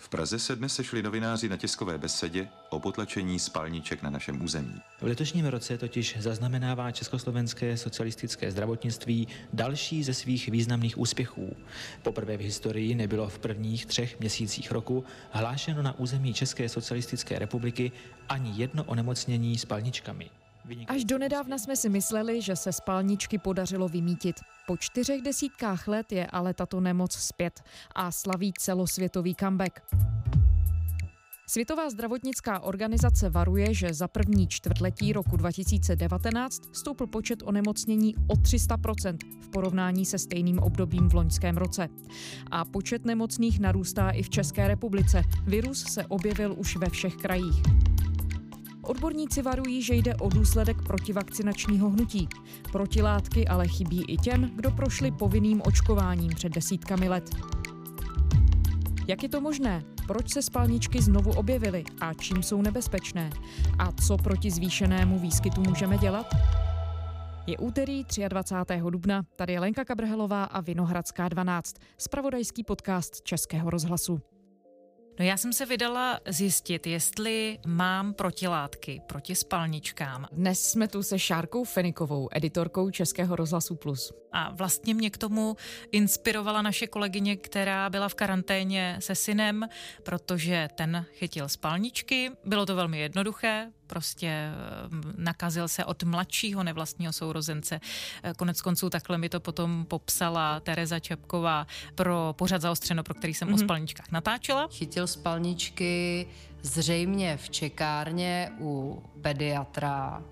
V Praze se dnes sešli novináři na tiskové besedě o potlačení spalniček na našem území. V letošním roce totiž zaznamenává československé socialistické zdravotnictví další ze svých významných úspěchů. Poprvé v historii nebylo v prvních třech měsících roku hlášeno na území České socialistické republiky ani jedno onemocnění spalničkami. Až donedávna jsme si mysleli, že se spalničky podařilo vymítit. Po čtyřech desítkách let je ale tato nemoc zpět a slaví celosvětový comeback. Světová zdravotnická organizace varuje, že za první čtvrtletí roku 2019 stoupl počet onemocnění o 300% v porovnání se stejným obdobím v loňském roce. A počet nemocných narůstá i v České republice. Virus se objevil už ve všech krajích. Odborníci varují, že jde o důsledek protivakcinačního hnutí. Protilátky ale chybí i těm, kdo prošli povinným očkováním před desítkami let. Jak je to možné? Proč se spalničky znovu objevily a čím jsou nebezpečné? A co proti zvýšenému výskytu můžeme dělat? Je úterý 23. dubna, tady je Lenka Kabrhelová a Vinohradská 12, spravodajský podcast Českého rozhlasu. No já jsem se vydala zjistit, jestli mám protilátky proti spalničkám. Dnes jsme tu se Šárkou Fenikovou, editorkou Českého rozhlasu Plus. A vlastně mě k tomu inspirovala naše kolegyně, která byla v karanténě se synem, protože ten chytil spalničky. Bylo to velmi jednoduché, prostě eh, nakazil se od mladšího nevlastního sourozence. Eh, konec konců takhle mi to potom popsala Tereza Čepková pro pořad zaostřeno, pro který jsem mm-hmm. o mhm. spalničkách natáčela. Chytil spalničky zřejmě v čekárně u pediatra.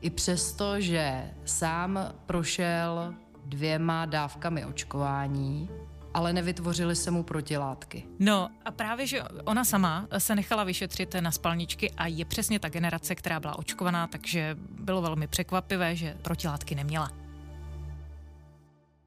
I přesto, že sám prošel dvěma dávkami očkování, ale nevytvořily se mu protilátky. No a právě, že ona sama se nechala vyšetřit na spalničky a je přesně ta generace, která byla očkovaná, takže bylo velmi překvapivé, že protilátky neměla.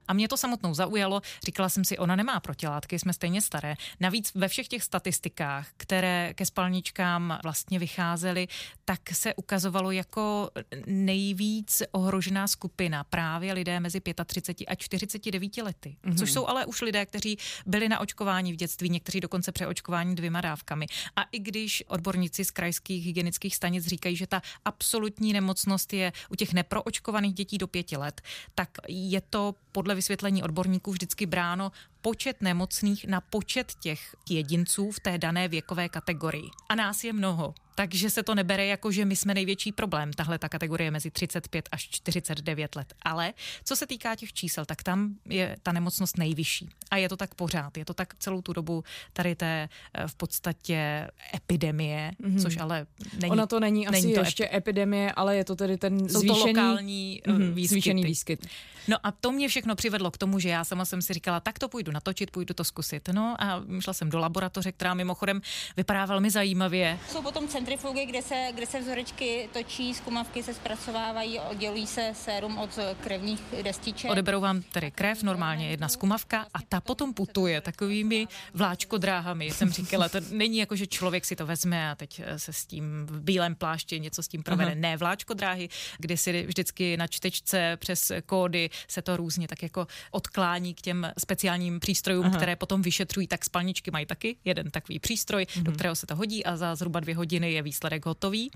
A mě to samotnou zaujalo, říkala jsem si, ona nemá protilátky, jsme stejně staré. Navíc ve všech těch statistikách, které ke spalničkám vlastně vycházely, tak se ukazovalo jako nejvíc ohrožená skupina právě lidé mezi 35 a 49 lety. Mm-hmm. Což jsou ale už lidé, kteří byli na očkování v dětství, někteří dokonce přeočkování dvěma dávkami. A i když odborníci z krajských hygienických stanic říkají, že ta absolutní nemocnost je u těch neproočkovaných dětí do pěti let, tak je to podle vysvětlení odborníků vždycky bráno počet nemocných na počet těch jedinců v té dané věkové kategorii. A nás je mnoho. Takže se to nebere jako, že my jsme největší problém, tahle ta kategorie mezi 35 až 49 let. Ale co se týká těch čísel, tak tam je ta nemocnost nejvyšší. A je to tak pořád. Je to tak celou tu dobu tady té eh, v podstatě epidemie, mm-hmm. což ale není. Ona to není, není asi to ještě ep... epidemie, ale je to tedy ten Jsou zvýšený, to lokální mm-hmm, zvýšený výskyt. No a to mě všechno přivedlo k tomu, že já sama jsem si říkala, tak to půjdu natočit, půjdu to zkusit. No a šla jsem do laboratoře, která mimochodem vypadá velmi zajímavě. Jsou potom centrifugy, kde se, kde se vzorečky točí, zkumavky se zpracovávají, oddělují se sérum od krevních destiček. Odeberou vám tedy krev, normálně jedna zkumavka a ta potom putuje takovými vláčkodráhami. Jsem říkala, to není jako, že člověk si to vezme a teď se s tím v bílém plášti něco s tím provede. Aha. Ne, vláčkodráhy, kdy si vždycky na čtečce přes kódy se to různě tak jako odklání k těm speciálním přístrojům, Aha. které potom vyšetřují, tak spalničky mají taky jeden takový přístroj, mm-hmm. do mhm. kterého se to hodí a za zhruba dvě hodiny je výsledek hotový.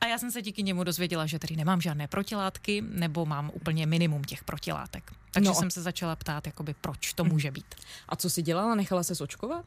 A já jsem se díky němu dozvěděla, že tady nemám žádné protilátky nebo mám úplně minimum těch protilátek. Takže no. jsem se začala ptát, jakoby, proč to může být. A co si dělala? Nechala se očkovat?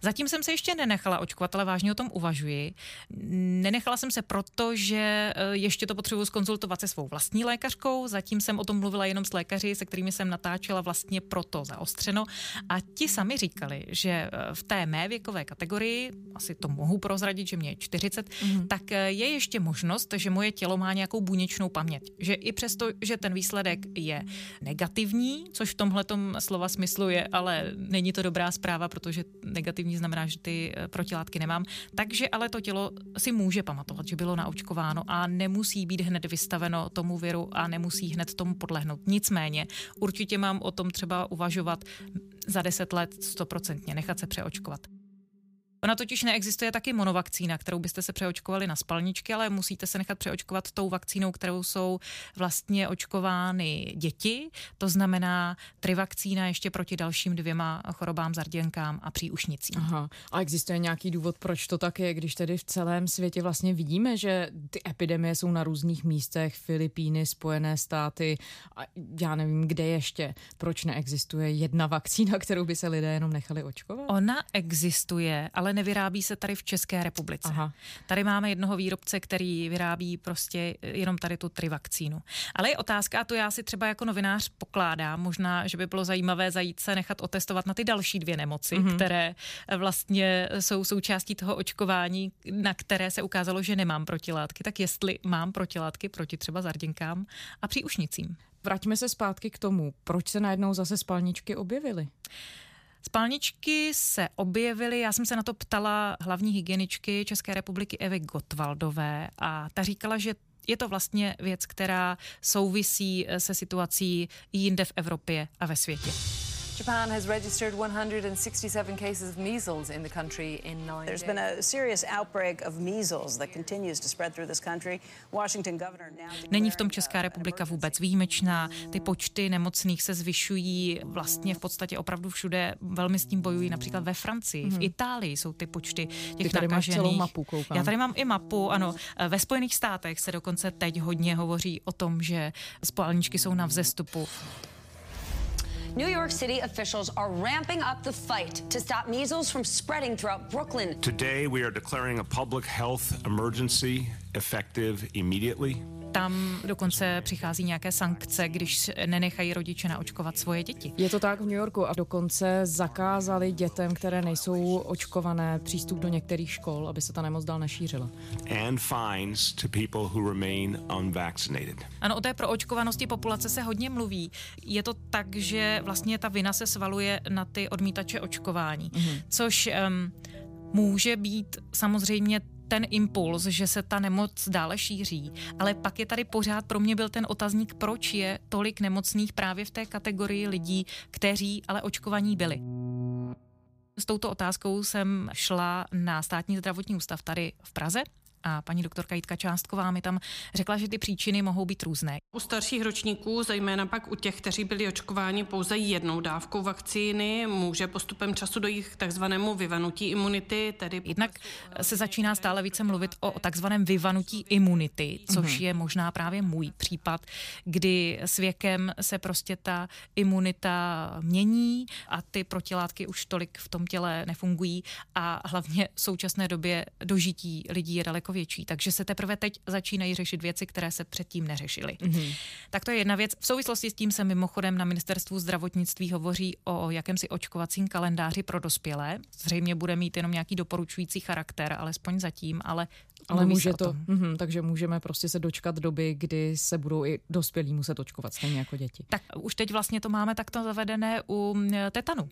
Zatím jsem se ještě nenechala očkovat, ale vážně o tom uvažuji. Nenechala jsem se proto, že eh, ještě to potřebuji skonzultovat se svou vlastní lékařkou. Zatím jsem o tom mluvila jenom s lékaři, se kterými jsem natáčela vlastně proto zaostřeno. A ti sami říkali, že eh, v té mé věkové kategorii, asi to mohu prozradit, že mě je 40, mm-hmm. tak eh, je ještě možnost, že moje tělo má nějakou buněčnou paměť. Že i přesto, že ten výsledek je negativní, což v tomhle slova smyslu je, ale není to dobrá zpráva, protože negativní znamená, že ty eh, protilátky nemám. Takže ale to tělo si může pamatovat, že bylo naočkováno a nemusí být hned vystaveno tomu viru a nemusí hned tomu podlehnout. Nicméně určitě mám o tom třeba uvažovat za deset let stoprocentně, nechat se přeočkovat. Ona totiž neexistuje taky monovakcína, kterou byste se přeočkovali na spalničky, ale musíte se nechat přeočkovat tou vakcínou, kterou jsou vlastně očkovány děti. To znamená trivakcína ještě proti dalším dvěma chorobám, zarděnkám a příušnicím. Aha. A existuje nějaký důvod, proč to tak je, když tedy v celém světě vlastně vidíme, že ty epidemie jsou na různých místech, Filipíny, Spojené státy a já nevím, kde ještě. Proč neexistuje jedna vakcína, kterou by se lidé jenom nechali očkovat? Ona existuje, ale nevyrábí se tady v České republice. Aha. Tady máme jednoho výrobce, který vyrábí prostě jenom tady tu trivakcínu. Ale je otázka, a to já si třeba jako novinář pokládám, možná, že by bylo zajímavé zajít se nechat otestovat na ty další dvě nemoci, mm-hmm. které vlastně jsou součástí toho očkování, na které se ukázalo, že nemám protilátky. Tak jestli mám protilátky proti třeba zarděnkám a příušnicím. Vraťme se zpátky k tomu, proč se najednou zase spalničky objevily. Spalničky se objevily, já jsem se na to ptala hlavní hygieničky České republiky Evy Gotwaldové a ta říkala, že je to vlastně věc, která souvisí se situací jinde v Evropě a ve světě. Japan has registered 167 cases of measles in the country in nine There's days. been a serious outbreak of measles that continues to spread through this country. Washington governor now Není v tom declaring, Česká uh, republika vůbec výjimečná. Ty počty nemocných se zvyšují vlastně v podstatě opravdu všude. Velmi s tím bojují například ve Francii, v Itálii jsou ty počty těch Ty tady máš nakažených. celou mapu, koukám. Já tady mám i mapu, ano. Ve Spojených státech se dokonce teď hodně hovoří o tom, že spalničky jsou na vzestupu. New York City officials are ramping up the fight to stop measles from spreading throughout Brooklyn. Today, we are declaring a public health emergency effective immediately. Tam dokonce přichází nějaké sankce, když nenechají rodiče naočkovat svoje děti. Je to tak v New Yorku a dokonce zakázali dětem, které nejsou očkované, přístup do některých škol, aby se ta nemoc dál nešířila. And fines to people who remain unvaccinated. Ano, o té proočkovanosti populace se hodně mluví. Je to tak, že vlastně ta vina se svaluje na ty odmítače očkování, mm-hmm. což um, může být samozřejmě ten impuls, že se ta nemoc dále šíří, ale pak je tady pořád pro mě byl ten otazník, proč je tolik nemocných právě v té kategorii lidí, kteří ale očkovaní byli. S touto otázkou jsem šla na státní zdravotní ústav tady v Praze a paní doktorka Jitka Částková mi tam řekla, že ty příčiny mohou být různé. U starších ročníků, zejména pak u těch, kteří byli očkováni pouze jednou dávkou vakcíny, může postupem času dojít k takzvanému vyvanutí imunity, tedy Jednak se začíná stále více mluvit o takzvaném vyvanutí imunity, což je možná právě můj případ, kdy s věkem se prostě ta imunita mění a ty protilátky už tolik v tom těle nefungují a hlavně v současné době dožití lidí je daleko větší, takže se teprve teď začínají řešit věci, které se předtím neřešily. Mm-hmm. Tak to je jedna věc. V souvislosti s tím se mimochodem na ministerstvu zdravotnictví hovoří o jakémsi očkovacím kalendáři pro dospělé. Zřejmě bude mít jenom nějaký doporučující charakter, alespoň zatím, ale Ale mluví může to, tom. mhm, takže můžeme prostě se dočkat doby, kdy se budou i dospělí muset očkovat, stejně jako děti. Tak už teď vlastně to máme takto zavedené u mm, tetanu.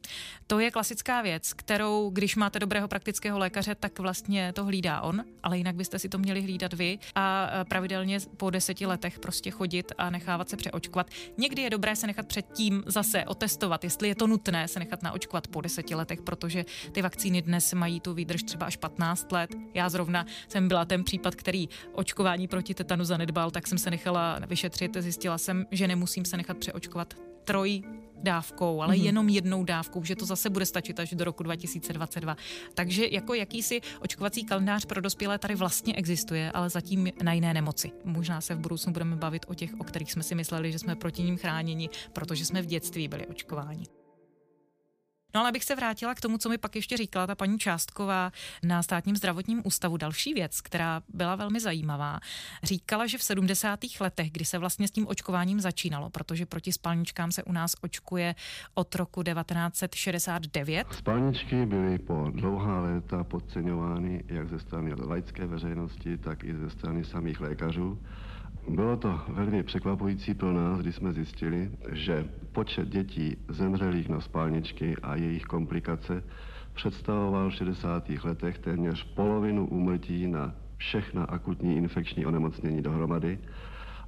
To je klasická věc, kterou, když máte dobrého praktického lékaře, tak vlastně to hlídá on, ale jinak byste si to měli hlídat vy a e, pravidelně po deseti letech prostě chodit a nechávat se přeočkovat. Někdy je dobré se nechat předtím zase otestovat, jestli je to nutné se nechat naočkovat po deseti letech, protože ty vakcíny dnes mají tu výdrž třeba až 15 let. Já zrovna jsem byla ten případ, který očkování proti tetanu zanedbal, tak jsem se nechala vyšetřit, zjistila jsem, že nemusím se nechat přeočkovat troj dávkou, ale mm-hmm. jenom jednou dávkou, že to zase bude stačit až do roku 2022. Takže jako jakýsi očkovací kalendář pro dospělé tady vlastně existuje, ale zatím na jiné nemoci. Možná se v budoucnu budeme bavit o těch, o kterých jsme si mysleli, že jsme proti ním chráněni, protože jsme v dětství byli očkováni. No ale abych se vrátila k tomu, co mi pak ještě říkala ta paní Částková na státním zdravotním ústavu. Další věc, která byla velmi zajímavá, říkala, že v 70. letech, kdy se vlastně s tím očkováním začínalo, protože proti spalničkám se u nás očkuje od roku 1969. Spalničky byly po dlouhá léta podceňovány jak ze strany laické veřejnosti, tak i ze strany samých lékařů. Bylo to velmi překvapující pro nás, když jsme zjistili, že počet dětí zemřelých na spalničky a jejich komplikace představoval v 60. letech téměř polovinu úmrtí na všechna akutní infekční onemocnění dohromady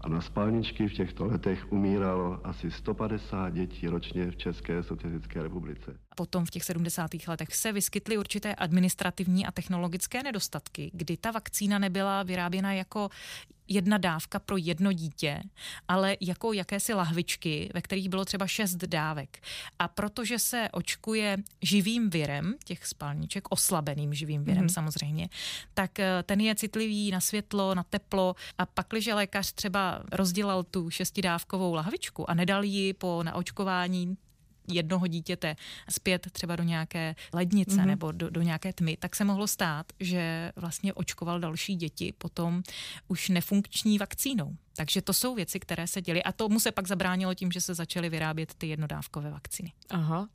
a na spalničky v těchto letech umíralo asi 150 dětí ročně v České socialistické republice. Potom v těch 70. letech se vyskytly určité administrativní a technologické nedostatky, kdy ta vakcína nebyla vyráběna jako jedna dávka pro jedno dítě, ale jako jakési lahvičky, ve kterých bylo třeba šest dávek. A protože se očkuje živým virem, těch spalniček, oslabeným živým virem mm-hmm. samozřejmě, tak eh, ten je citlivý na světlo, na teplo a pak, když lékař třeba rozdělal tu šestidávkovou lahvičku a nedal ji po naočkování jednoho dítěte zpět třeba do nějaké lednice mm-hmm. nebo do, do nějaké tmy, tak se mohlo stát, že vlastně očkoval další děti potom už nefunkční vakcínou. Takže to jsou věci, které se děly a tomu se pak zabránilo tím, že se začaly vyrábět ty jednodávkové vakcíny. Aha.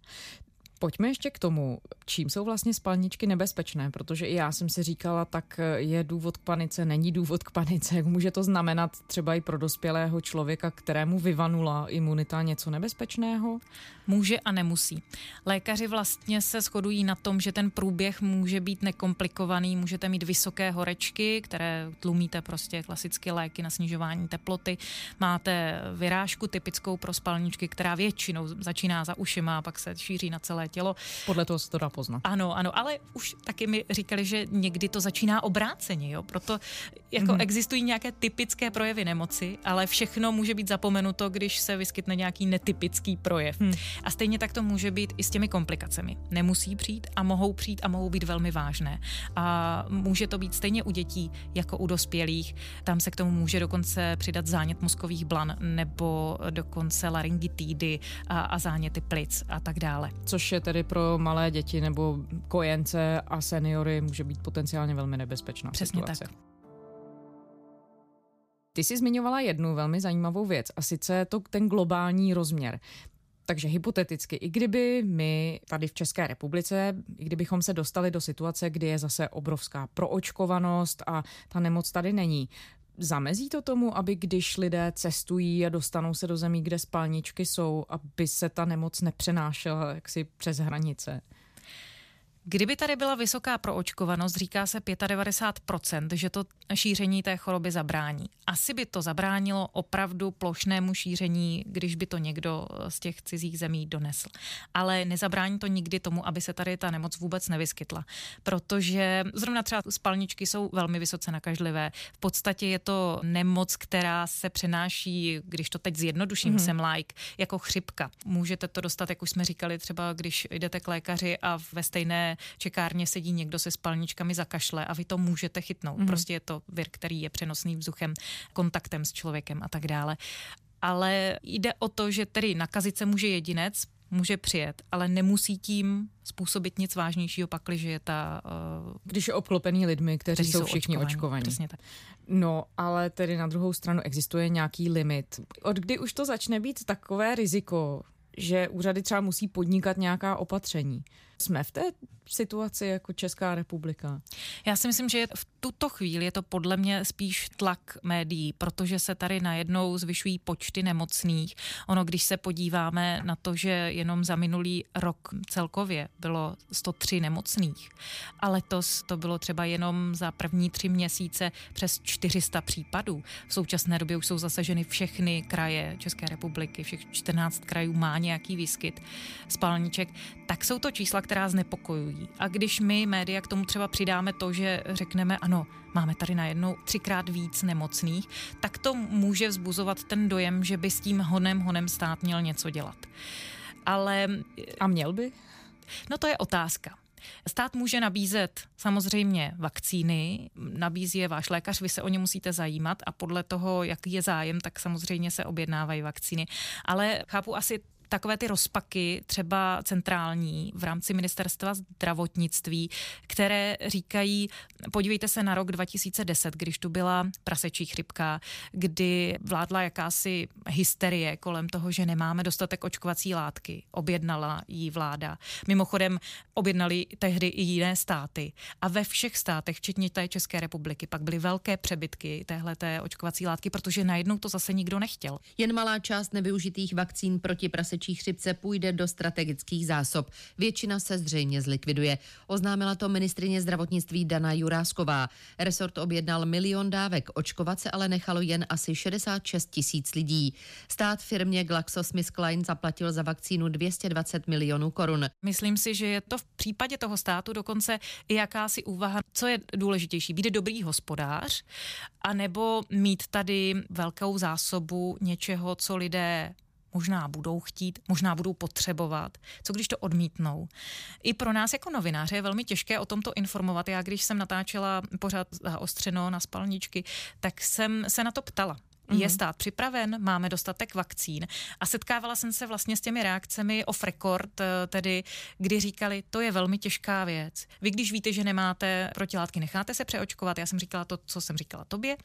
Pojďme ještě k tomu, čím jsou vlastně spalničky nebezpečné, protože i já jsem si říkala, tak je důvod k panice, není důvod k panice, jak může to znamenat třeba i pro dospělého člověka, kterému vyvanula imunita něco nebezpečného? Může a nemusí. Lékaři vlastně se shodují na tom, že ten průběh může být nekomplikovaný, můžete mít vysoké horečky, které tlumíte prostě klasicky léky na snižování teploty, máte vyrážku typickou pro spalničky, která většinou začíná za ušima a pak se šíří na celé tělo. Podle toho se to dá poznat. Ano, ano, ale už taky mi říkali, že někdy to začíná obráceně, jo, proto jako mm-hmm. existují nějaké typické projevy nemoci, ale všechno může být zapomenuto, když se vyskytne nějaký netypický projev. Hmm. A stejně tak to může být i s těmi komplikacemi. Nemusí přijít a mohou přijít a mohou být velmi vážné. A může to být stejně u dětí jako u dospělých. Tam se k tomu může dokonce přidat zánět mozkových blan nebo dokonce laryngitidy a, a záněty plic a tak dále. Což je tedy pro malé děti nebo kojence a seniory může být potenciálně velmi nebezpečná Přesně situace. tak. Ty jsi zmiňovala jednu velmi zajímavou věc a sice to ten globální rozměr. Takže hypoteticky, i kdyby my tady v České republice, i kdybychom se dostali do situace, kdy je zase obrovská proočkovanost a ta nemoc tady není, Zamezí to tomu, aby když lidé cestují a dostanou se do zemí, kde spalničky jsou, aby se ta nemoc nepřenášela jaksi přes hranice? Kdyby tady byla vysoká proočkovanost, říká se 95%, že to šíření té choroby zabrání. Asi by to zabránilo opravdu plošnému šíření, když by to někdo z těch cizích zemí donesl. Ale nezabrání to nikdy tomu, aby se tady ta nemoc vůbec nevyskytla. Protože zrovna třeba spalničky jsou velmi vysoce nakažlivé. V podstatě je to nemoc, která se přenáší, když to teď zjednoduším, mm-hmm. jsem like, jako chřipka. Můžete to dostat, jak už jsme říkali, třeba když jdete k lékaři a ve stejné čekárně sedí někdo se spalničkami za kašle a vy to můžete chytnout. Mm. Prostě je to vir, který je přenosný vzduchem, kontaktem s člověkem a tak dále. Ale jde o to, že tedy nakazit se může jedinec, může přijet, ale nemusí tím způsobit nic vážnějšího, pakliže je ta... Uh, Když je obklopený lidmi, kteří, kteří jsou všichni očkovaní. očkovaní. Přesně tak. No, ale tedy na druhou stranu existuje nějaký limit. Od kdy už to začne být takové riziko, že úřady třeba musí podnikat nějaká opatření. Jsme v té situaci jako Česká republika? Já si myslím, že v tuto chvíli je to podle mě spíš tlak médií, protože se tady najednou zvyšují počty nemocných. Ono, když se podíváme na to, že jenom za minulý rok celkově bylo 103 nemocných a letos to bylo třeba jenom za první tři měsíce přes 400 případů. V současné době už jsou zasaženy všechny kraje České republiky, všech 14 krajů má nějaký výskyt spalniček, tak jsou to čísla, která znepokojují. A když my média k tomu třeba přidáme to, že řekneme, ano, máme tady najednou třikrát víc nemocných, tak to může vzbuzovat ten dojem, že by s tím honem honem stát měl něco dělat. Ale... A měl by? No to je otázka. Stát může nabízet samozřejmě vakcíny, nabízí je váš lékař, vy se o ně musíte zajímat a podle toho, jaký je zájem, tak samozřejmě se objednávají vakcíny. Ale chápu asi takové ty rozpaky, třeba centrální v rámci ministerstva zdravotnictví, které říkají, podívejte se na rok 2010, když tu byla prasečí chřipka, kdy vládla jakási hysterie kolem toho, že nemáme dostatek očkovací látky. Objednala jí vláda. Mimochodem objednali tehdy i jiné státy. A ve všech státech, včetně té České republiky, pak byly velké přebytky téhleté očkovací látky, protože najednou to zase nikdo nechtěl. Jen malá část nevyužitých vakcín proti prasečí prasečí chřipce půjde do strategických zásob. Většina se zřejmě zlikviduje. Oznámila to ministrině zdravotnictví Dana Jurásková. Resort objednal milion dávek, očkovat se ale nechalo jen asi 66 tisíc lidí. Stát firmě GlaxoSmithKline zaplatil za vakcínu 220 milionů korun. Myslím si, že je to v případě toho státu dokonce i jakási úvaha, co je důležitější, být dobrý hospodář, anebo mít tady velkou zásobu něčeho, co lidé možná budou chtít, možná budou potřebovat. Co když to odmítnou? I pro nás jako novináře je velmi těžké o tomto informovat. Já když jsem natáčela pořád ostřeno na spalničky, tak jsem se na to ptala. Mm-hmm. Je stát připraven? Máme dostatek vakcín? A setkávala jsem se vlastně s těmi reakcemi off record, eh, tedy kdy říkali, to je velmi těžká věc. Vy když víte, že nemáte protilátky, necháte se přeočkovat. Já jsem říkala to, co jsem říkala tobě,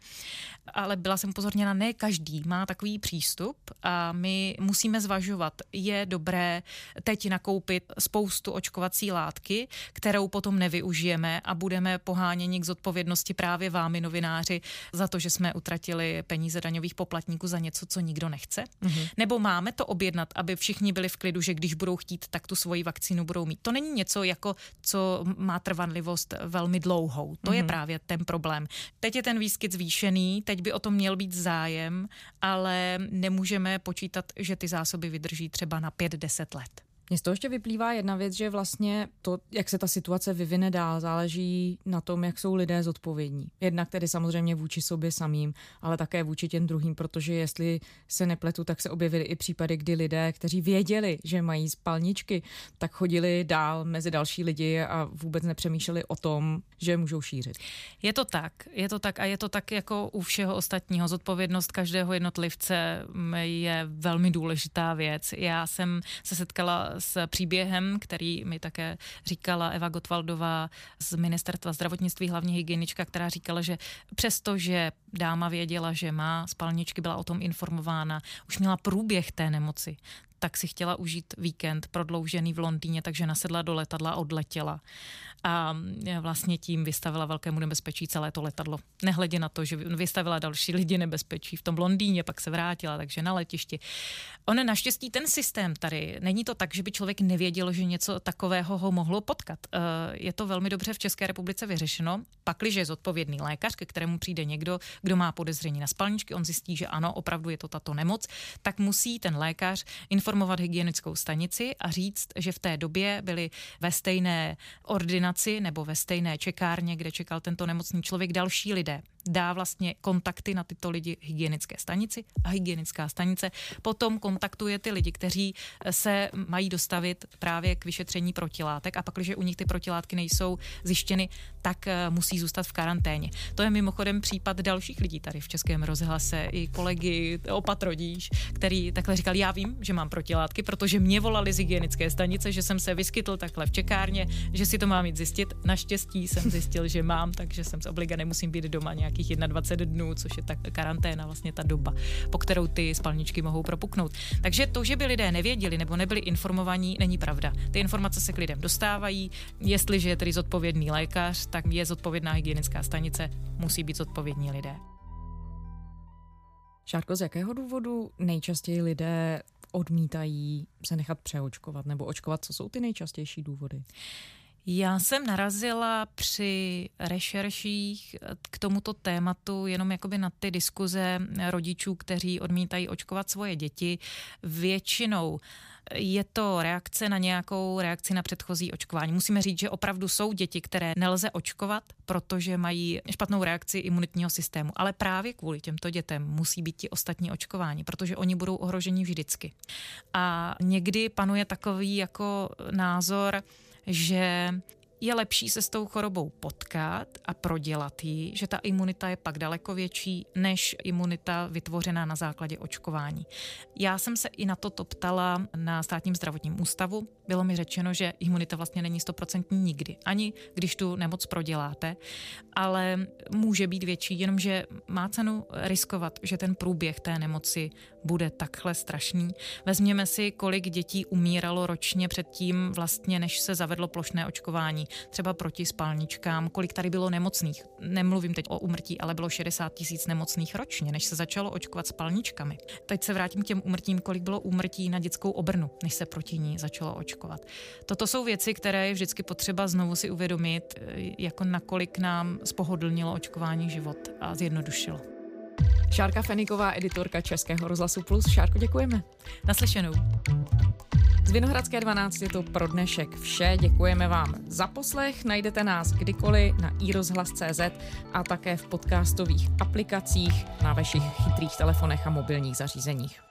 ale byla jsem upozorněna, ne každý má takový přístup a my musíme zvažovat, je dobré teď nakoupit spoustu očkovací látky, kterou potom nevyužijeme a budeme poháněni k zodpovědnosti právě vámi, novináři, za to, že jsme utratili peníze daňových poplatníků za něco, co nikdo nechce? Mm-hmm. Nebo máme to objednat, aby všichni byli v klidu, že když budou chtít, tak tu svoji vakcínu budou mít. To není něco, jako co má trvanlivost velmi dlouhou. To mm-hmm. je právě ten problém. Teď je ten výskyt zvýšený, teď by o tom měl být zájem, ale nemůžeme počítat, že ty zásoby vydrží třeba na 5-10 let. Mně z toho ještě vyplývá jedna věc, že vlastně to, jak se ta situace vyvine dál, záleží na tom, jak jsou lidé zodpovědní. Jednak tedy samozřejmě vůči sobě samým, ale také vůči těm druhým, protože jestli se nepletu, tak se objevily i případy, kdy lidé, kteří věděli, že mají spalničky, tak chodili dál mezi další lidi a vůbec nepřemýšleli o tom, že můžou šířit. Je to tak, je to tak a je to tak jako u všeho ostatního. Zodpovědnost každého jednotlivce je velmi důležitá věc. Já jsem se setkala s příběhem, který mi také říkala Eva Gotwaldová z Ministerstva zdravotnictví, hlavně hygienička, která říkala, že přesto, že dáma věděla, že má spalničky, byla o tom informována, už měla průběh té nemoci, tak si chtěla užít víkend prodloužený v Londýně, takže nasedla do letadla odletěla. A vlastně tím vystavila velkému nebezpečí celé to letadlo. Nehledě na to, že vystavila další lidi nebezpečí v tom Londýně, pak se vrátila, takže na letišti. On naštěstí ten systém tady, není to tak, že by člověk nevěděl, že něco takového ho mohlo potkat. Eh, je to velmi dobře v České republice vyřešeno. Pakliže je zodpovědný lékař, ke kterému přijde někdo, kdo má podezření na spalničky, on zjistí, že ano, opravdu je to tato nemoc, tak musí ten lékař informovat hygienickou stanici a říct, že v té době byli ve stejné ordinaci nebo ve stejné čekárně, kde čekal tento nemocný člověk další lidé. Dá vlastně kontakty na tyto lidi hygienické stanici a hygienická stanice. Potom kontaktuje ty lidi, kteří se mají dostavit právě k vyšetření protilátek. A pak, když u nich ty protilátky nejsou zjištěny, tak eh, musí zůstat v karanténě. To je mimochodem případ dalších lidí tady v Českém rozhlase, i kolegy opatrodíš, který takhle říkal, já vím, že mám protilátky, protože mě volali z hygienické stanice, že jsem se vyskytl takhle v čekárně, že si to mám jít zjistit. Naštěstí jsem zjistil, že mám, takže jsem z obliga nemusím být doma nějak nějakých 21 dnů, což je ta karanténa, vlastně ta doba, po kterou ty spalničky mohou propuknout. Takže to, že by lidé nevěděli nebo nebyli informovaní, není pravda. Ty informace se k lidem dostávají. Jestliže je tedy zodpovědný lékař, tak je zodpovědná hygienická stanice, musí být zodpovědní lidé. Šárko, z jakého důvodu nejčastěji lidé odmítají se nechat přeočkovat nebo očkovat? Co jsou ty nejčastější důvody? Já jsem narazila při rešerších k tomuto tématu jenom jakoby na ty diskuze rodičů, kteří odmítají očkovat svoje děti. Většinou je to reakce na nějakou reakci na předchozí očkování. Musíme říct, že opravdu jsou děti, které nelze očkovat, protože mají špatnou reakci imunitního systému. Ale právě kvůli těmto dětem musí být ti ostatní očkování, protože oni budou ohroženi vždycky. A někdy panuje takový jako názor, že je lepší se s tou chorobou potkat a prodělat ji, že ta imunita je pak daleko větší než imunita vytvořená na základě očkování. Já jsem se i na to ptala na státním zdravotním ústavu. Bylo mi řečeno, že imunita vlastně není stoprocentní nikdy, ani když tu nemoc proděláte, ale může být větší, jenomže má cenu riskovat, že ten průběh té nemoci bude takhle strašný. Vezměme si, kolik dětí umíralo ročně předtím, vlastně, než se zavedlo plošné očkování. třeba proti spalničkám, kolik tady bylo nemocných. Nemluvím teď o umrtí, ale bylo 60 tisíc nemocných ročně, než se začalo očkovat spalničkami. Teď se vrátím k těm umrtím, kolik bylo umrtí na dětskou obrnu, než se proti ní začalo očkovat. Toto jsou věci, které je vždycky potřeba znovu si uvědomit, jako nakolik nám spohodlnilo očkování život a zjednodušilo. Šárka Feniková, editorka Českého rozhlasu Plus. Šárko, děkujeme. Naslyšenou. Z Vinohradské 12 je to pro dnešek vše. Děkujeme vám za poslech. Najdete nás kdykoliv na iRozhlas.cz a také v podcastových aplikacích na vašich chytrých telefonech a mobilních zařízeních.